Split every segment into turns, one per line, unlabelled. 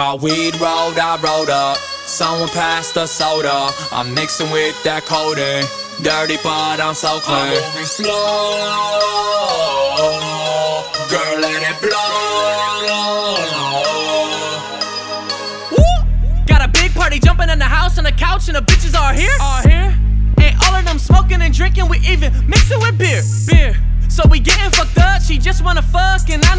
My weed rolled, I rolled up. Someone passed the soda. I'm mixing with that codeine. Dirty, but I'm so clean. I'm moving slow. Girl, let it blow.
Woo! Got a big party jumping in the house on the couch, and the bitches are here.
Are here?
And all of them smoking and drinking, we even mix it with beer.
Beer.
So we getting fucked up. She just wanna fuck, and I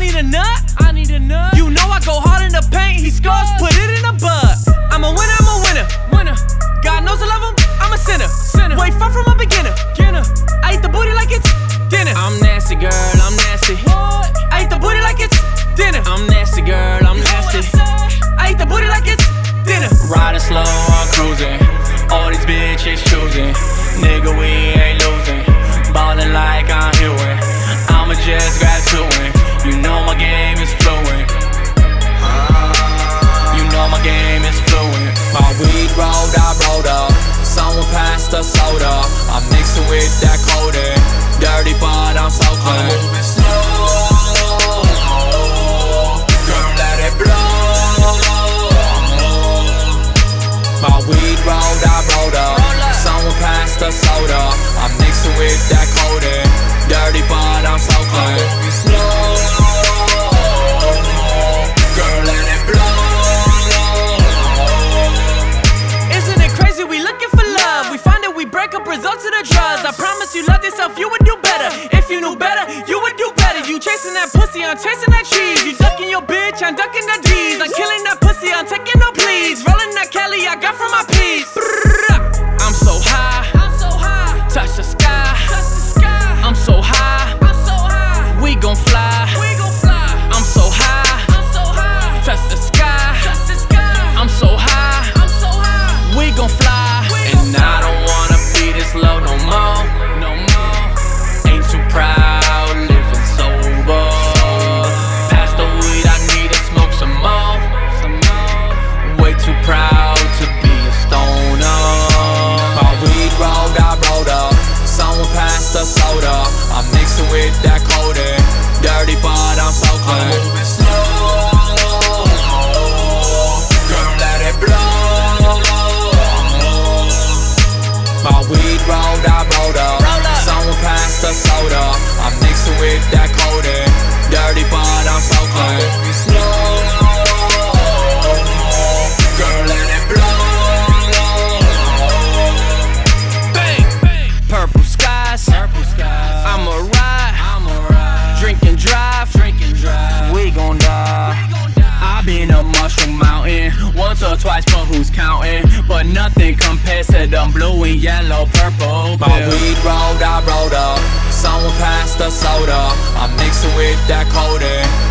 I'm
nasty, girl. I'm nasty.
What? I eat the booty like it's dinner.
I'm nasty, girl. I'm nasty.
I eat the booty like it's dinner.
Riding slow, I'm cruising. All these bitches choosing. Nigga, we ain't losing. Ballin' like I'm Hewitt. I'ma just grab to it. You know my game is fluent. You know my game is fluent. My weed rolled, I rolled up. Someone passed the soda. I'm mixing with that codeine. Dirty, but I'm so clean. I'm moving slow. Girl, let it blow. My weed rolled, I rolled up. Someone passed the soda. I'm mixing with that codeine.
Of the drugs. I promise you love yourself, you would do better. If you knew better, you would do better. You chasing that pussy, I'm chasing that cheese. You ducking your bitch, I'm ducking the D's. I'm killing that pussy, I'm taking no pleas. Rolling that Kelly I got from my piece.
Soda. I'm mixing with that codeine. Dirty, but I'm so clean.
Been up Mushroom Mountain once or twice, but who's counting? But nothing compares to them blue and yellow, purple.
My
pills.
weed rolled, I rolled up. Someone passed the soda. I'm mixing with that codeine.